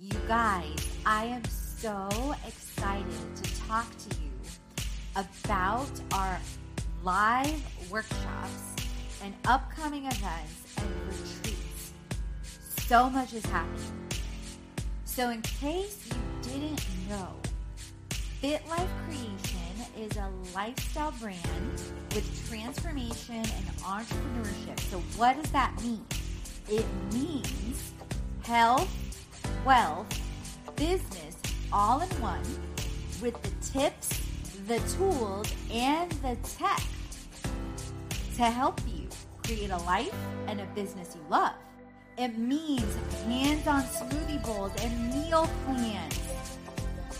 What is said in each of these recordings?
You guys, I am so excited to talk to you about our live workshops and upcoming events and retreats. So much is happening. So, in case you didn't know, Fit Life Creation is a lifestyle brand with transformation and entrepreneurship. So, what does that mean? It means health, wealth, business all in one with the tips, the tools, and the tech to help you create a life and a business you love. It means hands on smoothie bowls and meal plans.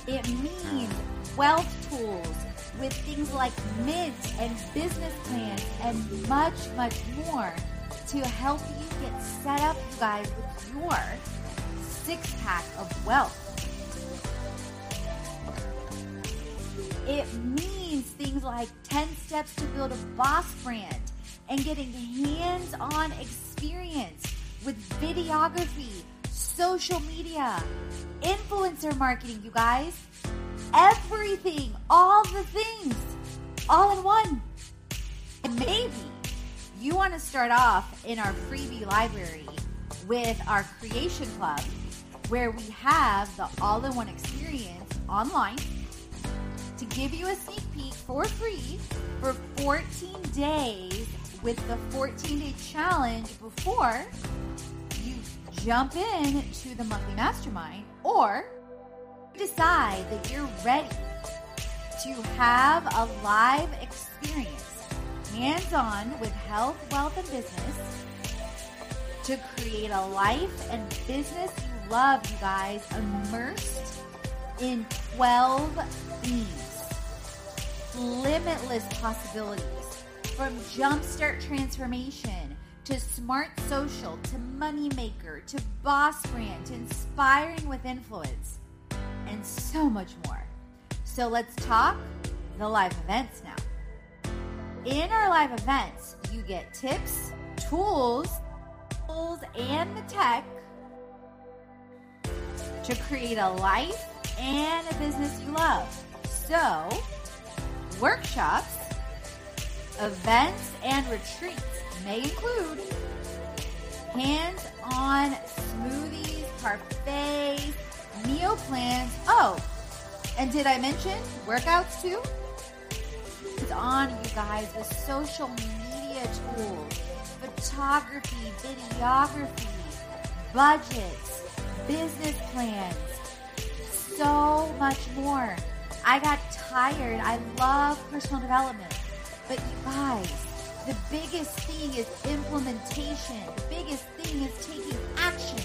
It means wealth tools with things like mint and business plans and much, much more to help you get set up, you guys, with your six pack of wealth. It means things like 10 steps to build a boss brand and getting hands on experience with videography, social media, influencer marketing, you guys. Everything, all the things, all in one. And maybe you want to start off in our freebie library with our creation club, where we have the all in one experience online to give you a sneak peek for free for 14 days with the 14 day challenge before you jump in to the monthly mastermind or decide that you're ready to have a live experience hands on with health, wealth, and business to create a life and business love, you guys, immersed in 12 themes, limitless possibilities from jumpstart transformation to smart social to moneymaker to boss brand to inspiring with influence and so much more. So let's talk the live events now. In our live events, you get tips, tools, tools and the tech to create a life and a business you love. So, workshops, events, and retreats may include hands on smoothies, parfaits, meal plans. Oh, and did I mention workouts too? It's on, you guys, the social media tools, photography, videography, budgets, business plans, so much more. I got tired. I love personal development. But you guys, the biggest thing is implementation. The biggest thing is taking action.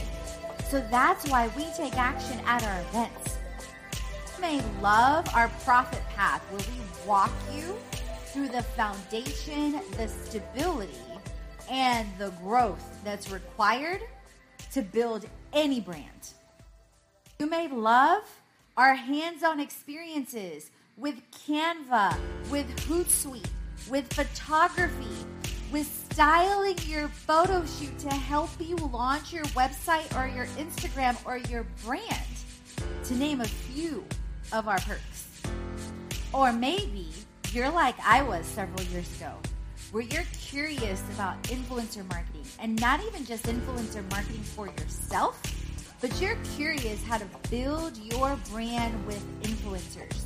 So that's why we take action at our events. You may love our profit path where we walk you through the foundation, the stability, and the growth that's required to build any brand. You may love our hands on experiences with Canva, with Hootsuite, with photography, with styling your photo shoot to help you launch your website or your Instagram or your brand, to name a few of our perks. Or maybe you're like I was several years ago, where you're curious about influencer marketing and not even just influencer marketing for yourself, but you're curious how to build your brand with influencers.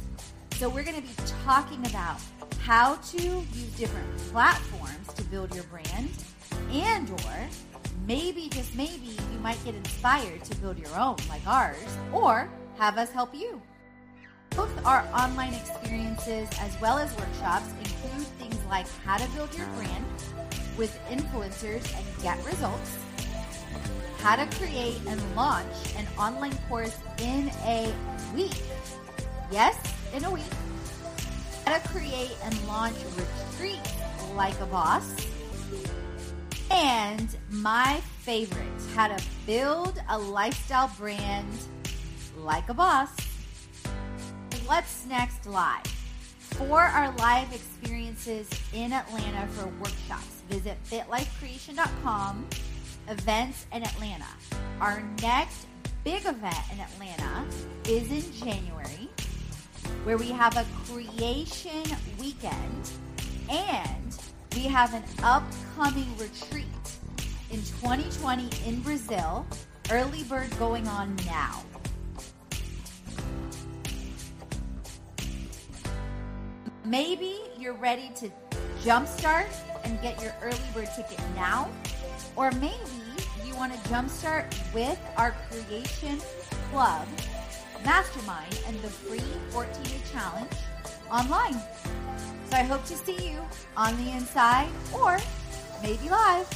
So we're going to be talking about how to use different platforms to build your brand and or maybe just maybe you might get inspired to build your own like ours or have us help you. Both our online experiences as well as workshops include things like how to build your brand with influencers and get results, how to create and launch an online course in a week. Yes, in a week. How to create and launch retreats like a boss. And my favorite, how to build a lifestyle brand like a boss. What's next live? For our live experiences in Atlanta for workshops, visit fitlifecreation.com, events in Atlanta. Our next big event in Atlanta is in January, where we have a creation weekend and we have an upcoming retreat in 2020 in Brazil. Early bird going on now. Maybe you're ready to jumpstart and get your early bird ticket now, or maybe you want to jumpstart with our Creation Club Mastermind and the free 14 day challenge online. So I hope to see you on the inside or maybe live.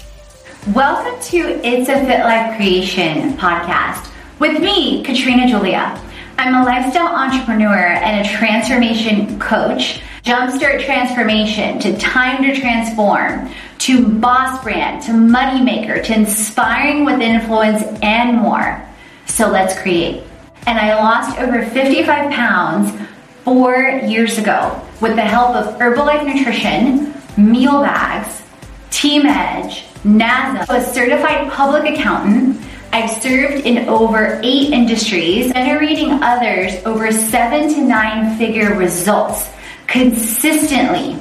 Welcome to It's a Fit Life Creation podcast with me, Katrina Julia. I'm a lifestyle entrepreneur and a transformation coach. Jumpstart transformation to time to transform to boss brand to money maker to inspiring with influence and more. So let's create. And I lost over 55 pounds four years ago with the help of Herbalife Nutrition, meal bags, Team Edge, NASA, a certified public accountant. I've served in over eight industries, generating others over seven to nine figure results consistently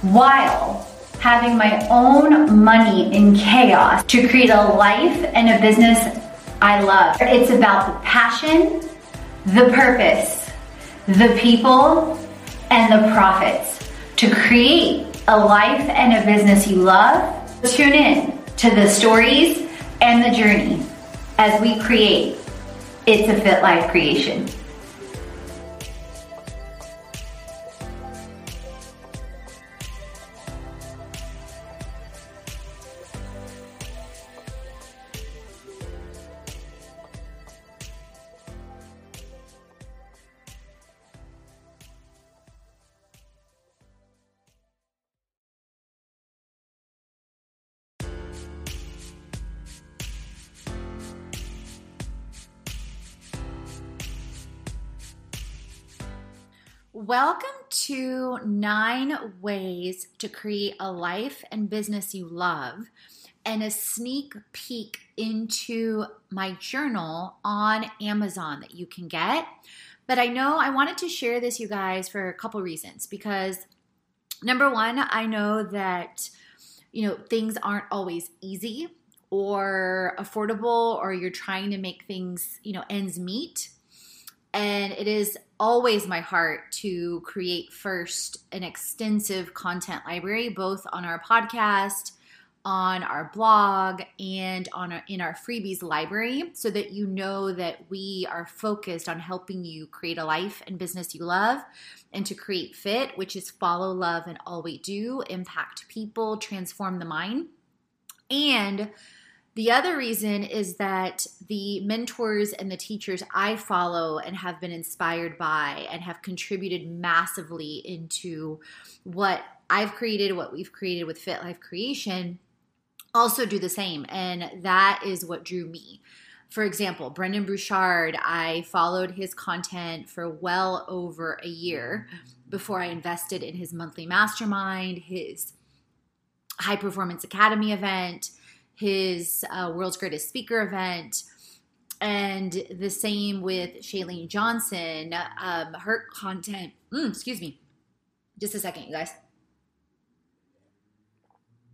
while having my own money in chaos to create a life and a business I love. It's about the passion, the purpose, the people, and the profits to create a life and a business you love. Tune in to the stories and the journey as we create It's a Fit Life creation. Welcome to nine ways to create a life and business you love, and a sneak peek into my journal on Amazon that you can get. But I know I wanted to share this, you guys, for a couple reasons. Because number one, I know that you know things aren't always easy or affordable, or you're trying to make things you know ends meet and it is always my heart to create first an extensive content library, both on our podcast, on our blog, and on our, in our freebies library, so that you know that we are focused on helping you create a life and business you love, and to create fit, which is follow, love, and all we do, impact people, transform the mind, and the other reason is that the mentors and the teachers I follow and have been inspired by and have contributed massively into what I've created, what we've created with Fit Life Creation, also do the same. And that is what drew me. For example, Brendon Burchard, I followed his content for well over a year before I invested in his monthly mastermind, his high performance academy event his uh, World's Greatest Speaker event. And the same with Chalene Johnson. Um, her content, mm, excuse me, just a second, you guys.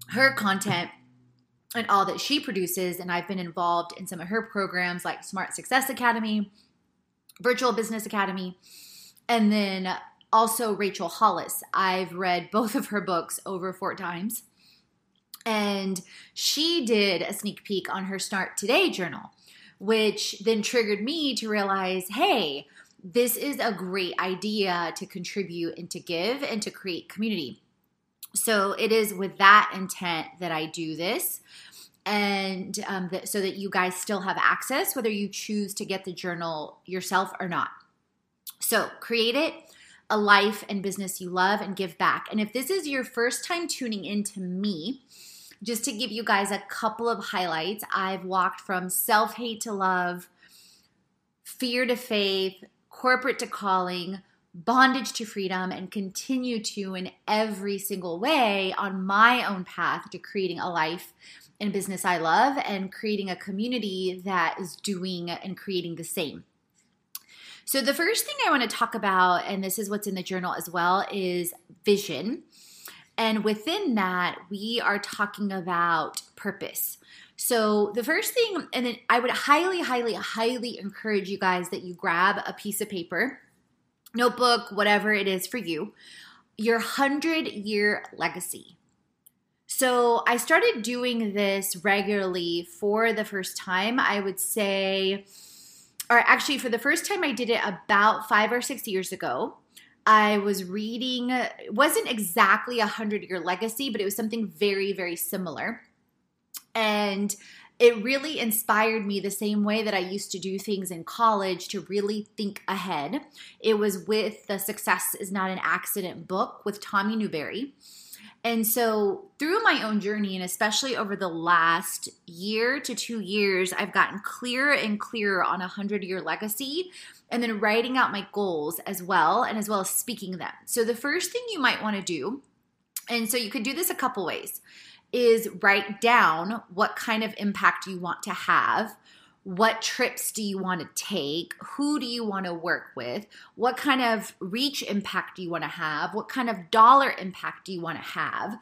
Her content and all that she produces, and I've been involved in some of her programs like Smart Success Academy, Virtual Business Academy, and then also Rachel Hollis. I've read both of her books over four times. And she did a sneak peek on her Start Today journal, which then triggered me to realize hey, this is a great idea to contribute and to give and to create community. So it is with that intent that I do this. And um, that, so that you guys still have access, whether you choose to get the journal yourself or not. So create it, a life and business you love, and give back. And if this is your first time tuning in to me, just to give you guys a couple of highlights, I've walked from self hate to love, fear to faith, corporate to calling, bondage to freedom and continue to in every single way on my own path to creating a life and business I love and creating a community that is doing and creating the same. So, the first thing I want to talk about, and this is what's in the journal as well, is vision. And within that, we are talking about purpose. So, the first thing, and then I would highly, highly, highly encourage you guys that you grab a piece of paper, notebook, whatever it is for you, your 100 year legacy. So, I started doing this regularly for the first time. I would say, or actually, for the first time, I did it about five or six years ago. I was reading, it wasn't exactly a hundred year legacy, but it was something very, very similar. And it really inspired me the same way that I used to do things in college to really think ahead. It was with the Success is Not an Accident book with Tommy Newberry. And so, through my own journey, and especially over the last year to two years, I've gotten clearer and clearer on a 100 year legacy and then writing out my goals as well, and as well as speaking them. So, the first thing you might want to do, and so you could do this a couple ways, is write down what kind of impact you want to have what trips do you want to take? Who do you want to work with? What kind of reach impact do you want to have? What kind of dollar impact do you want to have?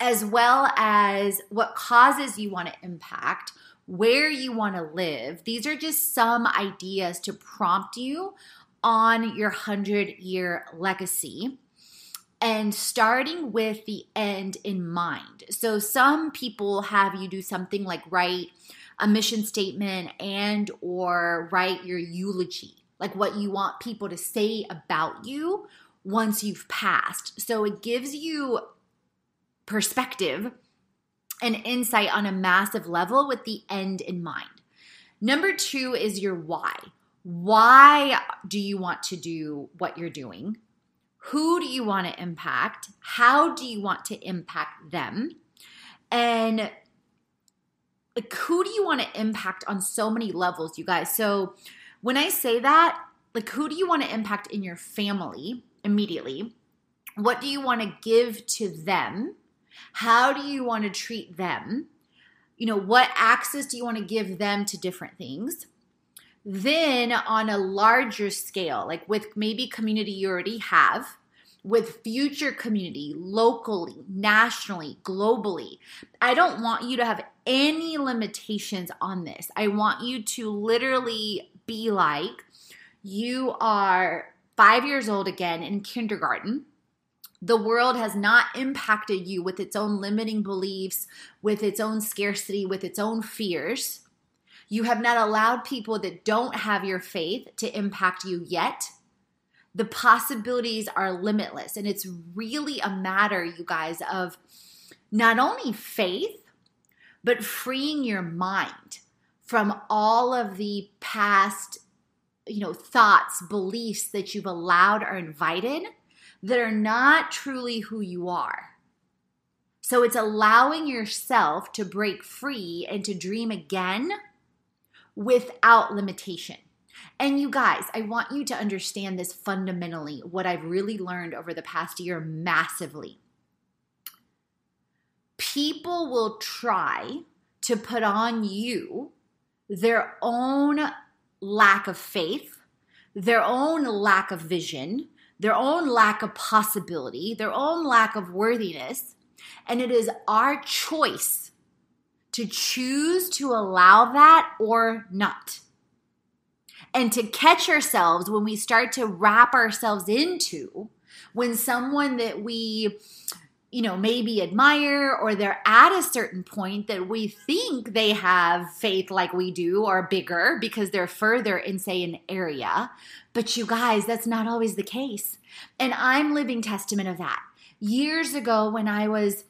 As well as what causes you want to impact, where you want to live. These are just some ideas to prompt you on your 100 year legacy and starting with the end in mind. So, some people have you do something like write a mission statement and or write your eulogy, like what you want people to say about you once you've passed. So it gives you perspective and insight on a massive level with the end in mind. Number 2 is your why. Why do you want to do what you're doing? Who do you want to impact? How do you want to impact them? And like who do you want to impact on so many levels, you guys? So when I say that, like who do you want to impact in your family immediately? What do you want to give to them? How do you want to treat them? You know, what access do you want to give them to different things? Then, on a larger scale, like with maybe community you already have, with future community, locally, nationally, globally. I don't want you to have any limitations on this. I want you to literally be like you are five years old again in kindergarten. The world has not impacted you with its own limiting beliefs, with its own scarcity, with its own fears. You have not allowed people that don't have your faith to impact you yet the possibilities are limitless. And it's really a matter, you guys, of not only faith, but freeing your mind from all of the past, you know, thoughts, beliefs that you've allowed or invited that are not truly who you are. So it's allowing yourself to break free and to dream again without limitation. And you guys, I want you to understand this fundamentally, what I've really learned over the past year massively. People will try to put on you their own lack of faith, their own lack of vision, their own lack of possibility, their own lack of worthiness. And it is our choice to choose to allow that or not and to catch ourselves when we start to wrap ourselves into when someone that we you know maybe admire or they're at a certain point that we think they have faith like we do or bigger because they're further in say an area. But you guys that's not always the case. And i'm living testament of that. Years ago when i was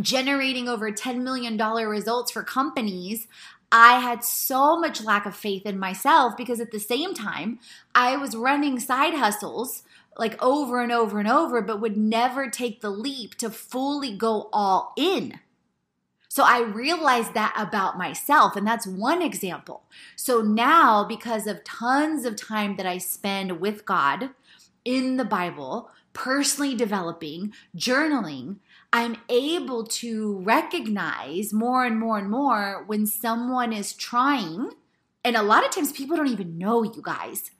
generating over $10 million results for companies, I had so much lack of faith in myself because at the same time, I was running side hustles like over and over and over, but would never take the leap to fully go all in. So I realized that about myself, and that's one example. So now, because of tons of time that I spend with God, in the Bible, personally developing, journaling, I'm able to recognize more and more and more when someone is trying, and a lot of times people don't even know you guys,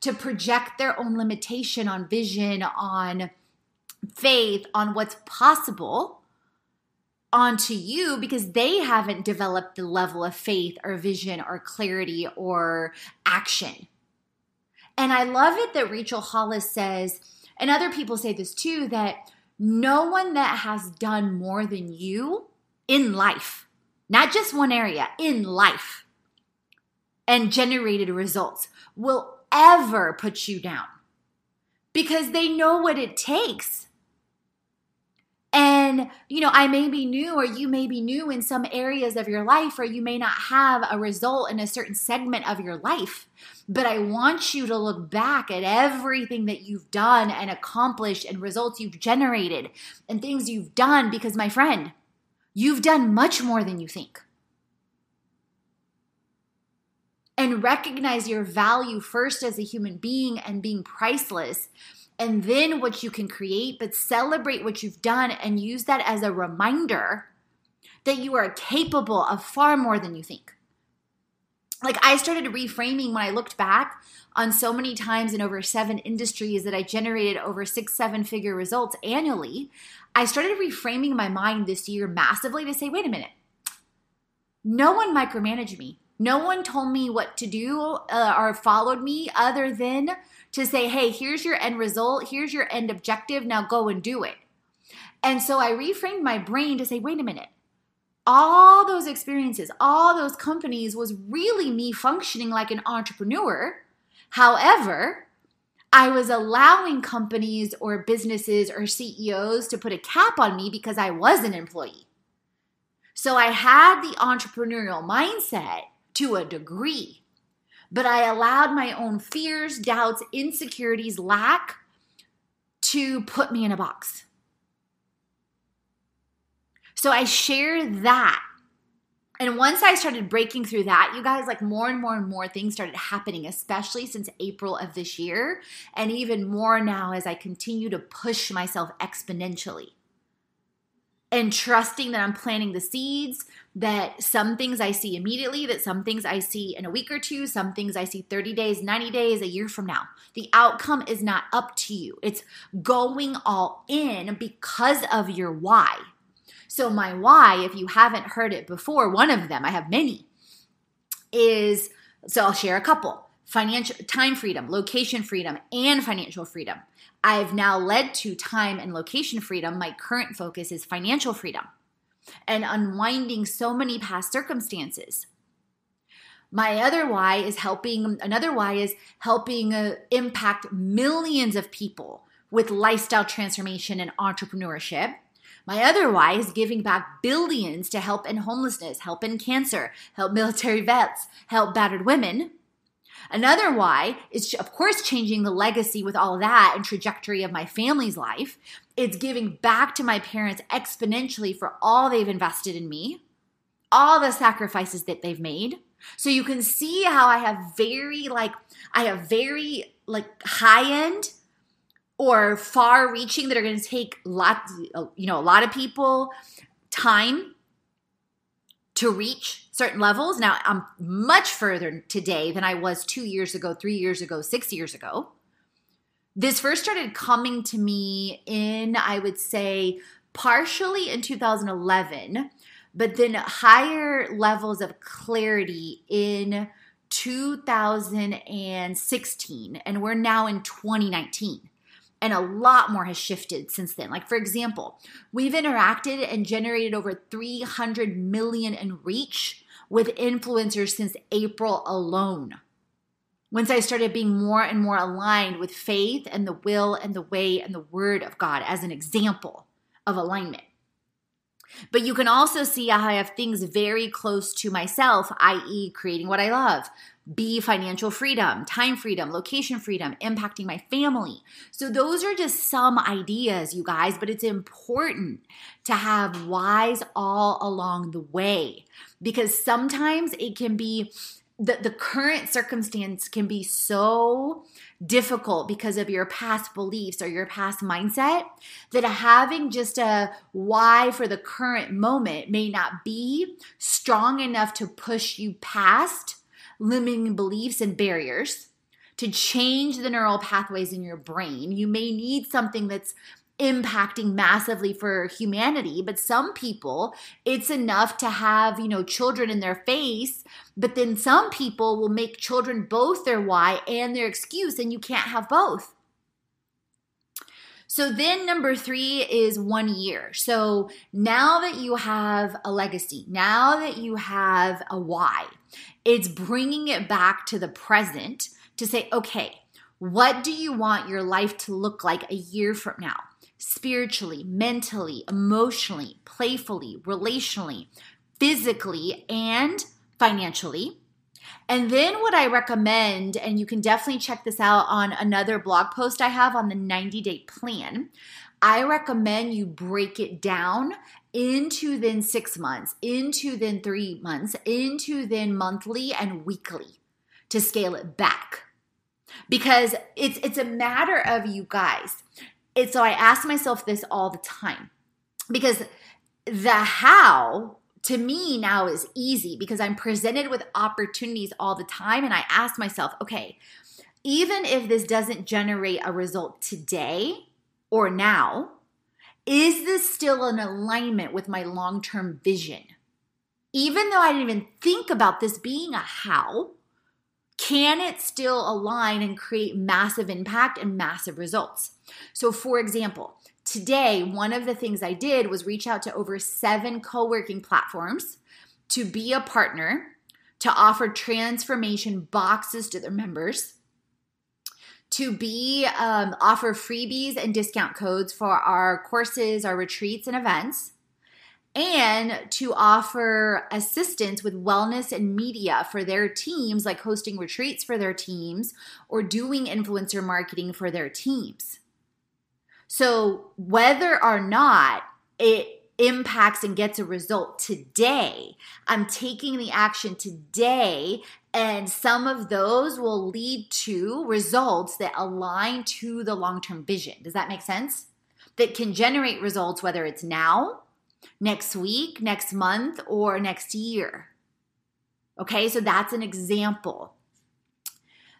to project their own limitation on vision, on faith, on what's possible onto you because they haven't developed the level of faith or vision or clarity or action. And I love it that Rachel Hollis says, and other people say this too, that no one that has done more than you in life, not just one area, in life, and generated results will ever put you down because they know what it takes and, you know, I may be new or you may be new in some areas of your life, or you may not have a result in a certain segment of your life. But I want you to look back at everything that you've done and accomplished and results you've generated and things you've done because, my friend, you've done much more than you think. And recognize your value first as a human being and being priceless and then what you can create, but celebrate what you've done and use that as a reminder that you are capable of far more than you think. Like I started reframing when I looked back on so many times in over seven industries that I generated over six, seven figure results annually. I started reframing my mind this year massively to say, wait a minute, no one micromanaged me. No one told me what to do uh, or followed me other than to say, hey, here's your end result, here's your end objective, now go and do it. And so I reframed my brain to say, wait a minute. All those experiences, all those companies was really me functioning like an entrepreneur. However, I was allowing companies or businesses or CEOs to put a cap on me because I was an employee. So I had the entrepreneurial mindset to a degree but I allowed my own fears, doubts, insecurities, lack to put me in a box. So I share that. And once I started breaking through that, you guys, like more and more and more things started happening, especially since April of this year, and even more now as I continue to push myself exponentially and trusting that I'm planting the seeds, that some things I see immediately, that some things I see in a week or two, some things I see 30 days, 90 days, a year from now. The outcome is not up to you. It's going all in because of your why. So, my why, if you haven't heard it before, one of them, I have many, is so I'll share a couple financial time freedom, location freedom, and financial freedom. I've now led to time and location freedom. My current focus is financial freedom and unwinding so many past circumstances. My other why is helping, another why is helping uh, impact millions of people with lifestyle transformation and entrepreneurship. My other why is giving back billions to help in homelessness, help in cancer, help military vets, help battered women. Another why is, of course, changing the legacy with all that and trajectory of my family's life. It's giving back to my parents exponentially for all they've invested in me, all the sacrifices that they've made. So you can see how I have very, like, I have very, like, high end or far reaching that are going to take lots, you know, a lot of people time to reach certain levels. Now, I'm much further today than I was two years ago, three years ago, six years ago. This first started coming to me in, I would say, partially in 2011, but then higher levels of clarity in 2016. And we're now in 2019 and a lot more has shifted since then. Like, for example, we've interacted and generated over 300 million in reach with influencers since April alone. Once I started being more and more aligned with faith and the will and the way and the word of God as an example of alignment. But you can also see how I have things very close to myself, i.e., creating what I love, B, financial freedom, time freedom, location freedom, impacting my family. So, those are just some ideas, you guys, but it's important to have whys all along the way because sometimes it can be the, the current circumstance can be so difficult because of your past beliefs or your past mindset that having just a why for the current moment may not be strong enough to push you past limiting beliefs and barriers to change the neural pathways in your brain. You may need something that's impacting massively for humanity but some people it's enough to have you know children in their face but then some people will make children both their why and their excuse and you can't have both so then number 3 is 1 year so now that you have a legacy now that you have a why it's bringing it back to the present to say okay what do you want your life to look like a year from now spiritually, mentally, emotionally, playfully, relationally, physically, and financially. And then, what I recommend, and you can definitely check this out on another blog post I have on the 90 day plan, I recommend you break it down into then six months, into then three months, into then monthly and weekly to scale it back. Because it's it's a matter of you guys it, so I ask myself this all the time because the how to me now is easy because I'm presented with opportunities all the time. And I ask myself, okay, even if this doesn't generate a result today or now, is this still in alignment with my long term vision? Even though I didn't even think about this being a how, can it still align and create massive impact and massive results? So, for example, today, one of the things I did was reach out to over seven co working platforms to be a partner to offer transformation boxes to their members to be um, offer freebies and discount codes for our courses our retreats and events and to offer assistance with wellness and media for their teams like hosting retreats for their teams or doing influencer marketing for their teams so whether or not it impacts and gets a result today, I'm taking the action today and some of those will lead to results that align to the long term vision. Does that make sense? That can generate results whether it's now, next week, next month, or next year. Okay, so that's an example.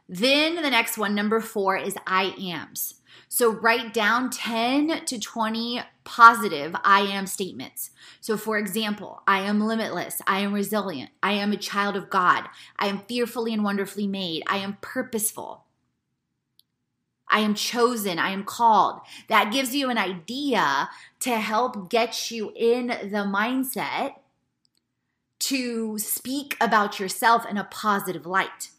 Then the next one, number four, is I ams. So write down 10 to 20 positive I am statements. So, for example, I am limitless. I am resilient. I am a child of God. I am fearfully and wonderfully made. I am purposeful. I am chosen. I am called. That gives you an idea to help get you in the mindset to speak about yourself in a positive light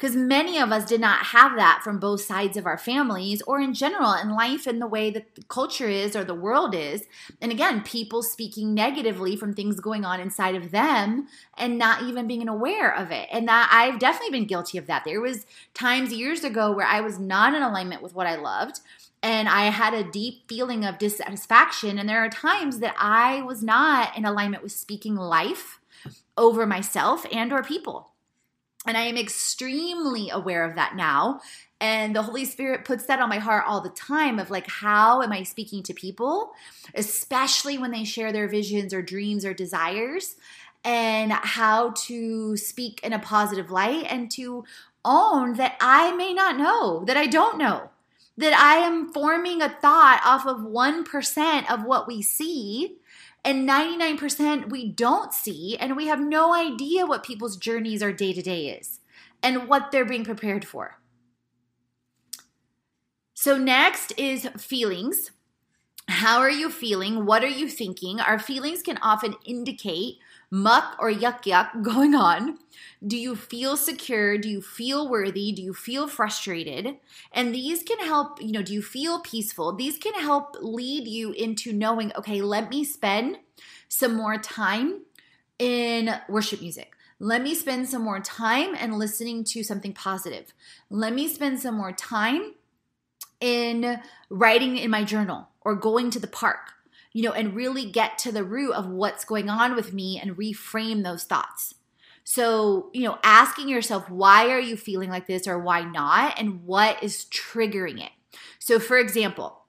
because many of us did not have that from both sides of our families or in general in life and the way that the culture is or the world is. And again, people speaking negatively from things going on inside of them and not even being aware of it. And that I've definitely been guilty of that. There was times years ago where I was not in alignment with what I loved and I had a deep feeling of dissatisfaction and there are times that I was not in alignment with speaking life over myself and or people. And I am extremely aware of that now. And the Holy Spirit puts that on my heart all the time of like, how am I speaking to people, especially when they share their visions or dreams or desires, and how to speak in a positive light and to own that I may not know, that I don't know, that I am forming a thought off of 1% of what we see and 99% we don't see, and we have no idea what people's journeys or day to day is and what they're being prepared for. So, next is feelings. How are you feeling? What are you thinking? Our feelings can often indicate muck or yuck yuck going on? Do you feel secure? Do you feel worthy? Do you feel frustrated? And these can help, you know, do you feel peaceful? These can help lead you into knowing, okay, let me spend some more time in worship music. Let me spend some more time and listening to something positive. Let me spend some more time in writing in my journal or going to the park you know, and really get to the root of what's going on with me and reframe those thoughts. So, you know, asking yourself, why are you feeling like this or why not? And what is triggering it? So, for example,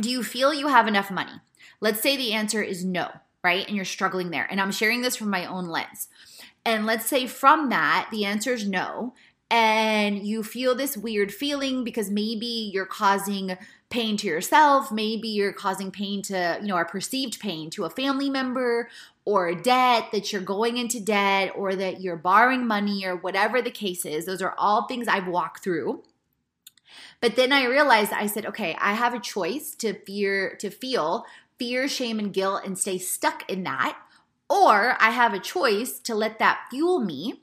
do you feel you have enough money? Let's say the answer is no, right? And you're struggling there. And I'm sharing this from my own lens. And let's say from that, the answer is no. And you feel this weird feeling because maybe you're causing pain to yourself, maybe you're causing pain to, you know, or perceived pain to a family member or debt that you're going into debt or that you're borrowing money or whatever the case is. Those are all things I've walked through. But then I realized I said, okay, I have a choice to fear to feel fear, shame and guilt and stay stuck in that or I have a choice to let that fuel me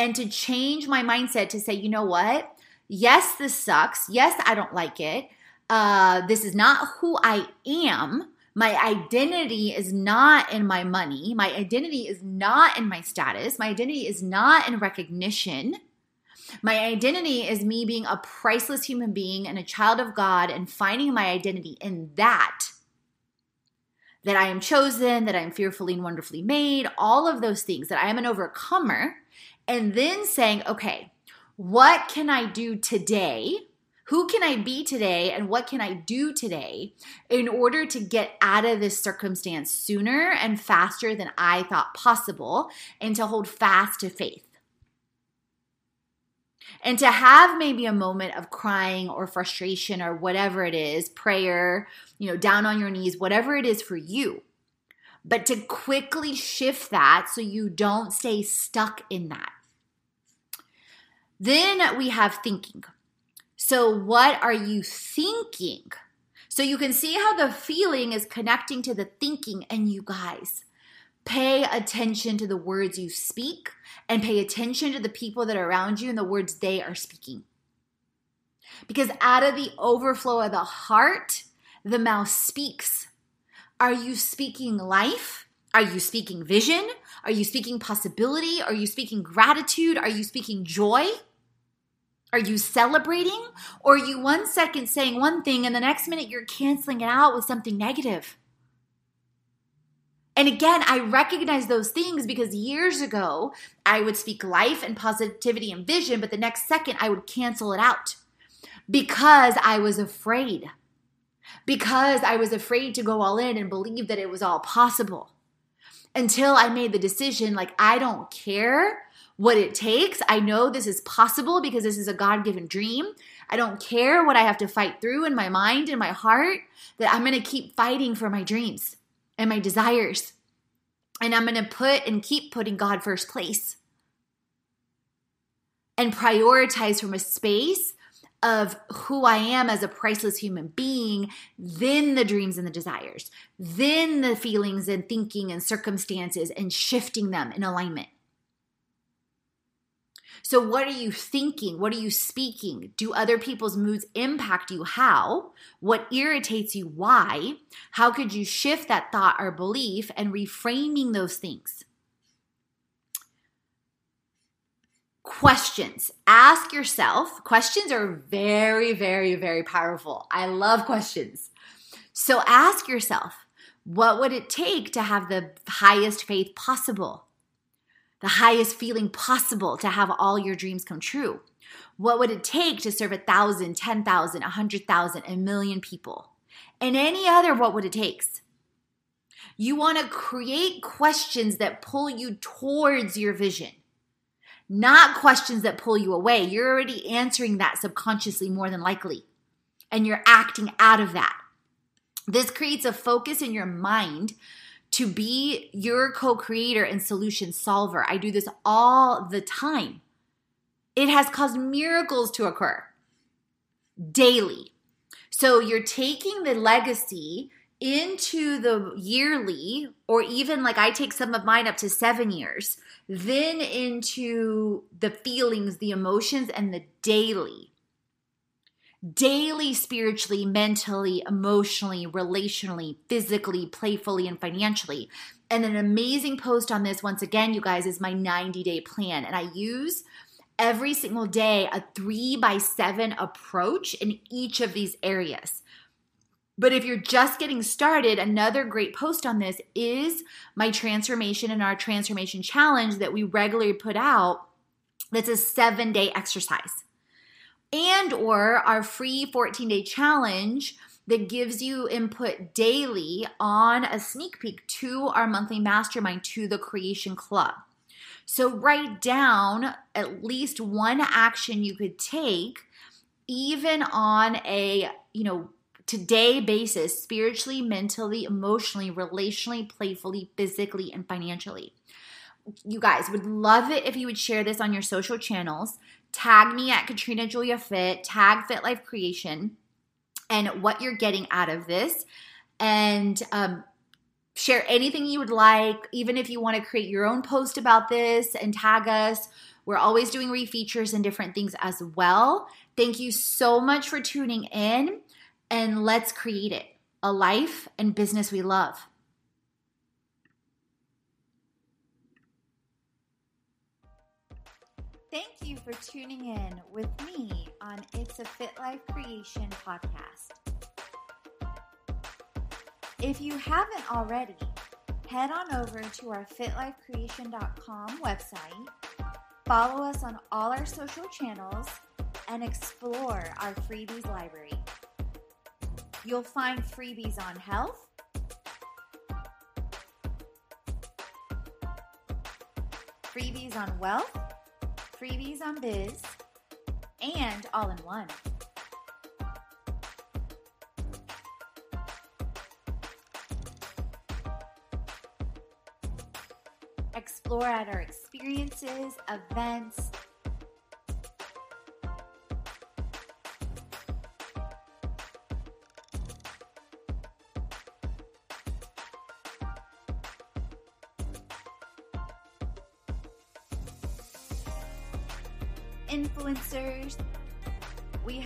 and to change my mindset to say, you know what? Yes, this sucks. Yes, I don't like it. Uh, this is not who I am. My identity is not in my money. My identity is not in my status. My identity is not in recognition. My identity is me being a priceless human being and a child of God and finding my identity in that that I am chosen, that I'm fearfully and wonderfully made, all of those things, that I am an overcomer, and then saying, okay, what can I do today? Who can I be today? And what can I do today in order to get out of this circumstance sooner and faster than I thought possible and to hold fast to faith? And to have maybe a moment of crying or frustration or whatever it is, prayer, you know, down on your knees, whatever it is for you. But to quickly shift that so you don't stay stuck in that. Then we have thinking. So, what are you thinking? So, you can see how the feeling is connecting to the thinking. And you guys, Pay attention to the words you speak and pay attention to the people that are around you and the words they are speaking. Because out of the overflow of the heart, the mouth speaks. Are you speaking life? Are you speaking vision? Are you speaking possibility? Are you speaking gratitude? Are you speaking joy? Are you celebrating? Or are you one second saying one thing and the next minute you're canceling it out with something negative? And again, I recognize those things because years ago, I would speak life and positivity and vision, but the next second, I would cancel it out because I was afraid. Because I was afraid to go all in and believe that it was all possible. Until I made the decision, like, I don't care what it takes. I know this is possible because this is a God given dream. I don't care what I have to fight through in my mind and my heart, that I'm going to keep fighting for my dreams and my desires. And I'm going to put and keep putting God first place and prioritize from a space of who I am as a priceless human being, then the dreams and the desires, then the feelings and thinking and circumstances and shifting them in alignment. So, what are you thinking? What are you speaking? Do other people's moods impact you? How? What irritates you? Why? How could you shift that thought or belief and reframing those things? Questions. Ask yourself. Questions are very, very, very powerful. I love questions. So, ask yourself what would it take to have the highest faith possible? The highest feeling possible to have all your dreams come true? What would it take to serve a thousand, ten thousand, a hundred thousand, a million people? And any other what would it takes? You want to create questions that pull you towards your vision, not questions that pull you away. You're already answering that subconsciously more than likely, and you're acting out of that. This creates a focus in your mind to be your co creator and solution solver. I do this all the time. It has caused miracles to occur daily. So you're taking the legacy into the yearly, or even like I take some of mine up to seven years, then into the feelings, the emotions, and the daily daily spiritually, mentally, emotionally, relationally, physically, playfully, and financially. And an amazing post on this, once again, you guys, is my 90 day plan. And I use every single day a three by seven approach in each of these areas. But if you're just getting started, another great post on this is my transformation and our transformation challenge that we regularly put out. That's a seven day exercise. And or our free 14 day challenge that gives you input daily on a sneak peek to our monthly mastermind to the creation club. So write down at least one action you could take even on a, you know, today basis, spiritually, mentally, emotionally, relationally, playfully, physically, and financially. You guys would love it if you would share this on your social channels. Tag me at Katrina Julia Fit, tag Fit Life Creation, and what you're getting out of this. And um, share anything you would like, even if you want to create your own post about this and tag us. We're always doing refeatures and different things as well. Thank you so much for tuning in, and let's create it a life and business we love. Thank you for tuning in with me on It's a Fit Life Creation podcast. If you haven't already, head on over to our fitlifecreation.com website, follow us on all our social channels, and explore our freebies library. You'll find freebies on health, freebies on wealth, freebies on biz, and all in one. Explore at our experiences, events,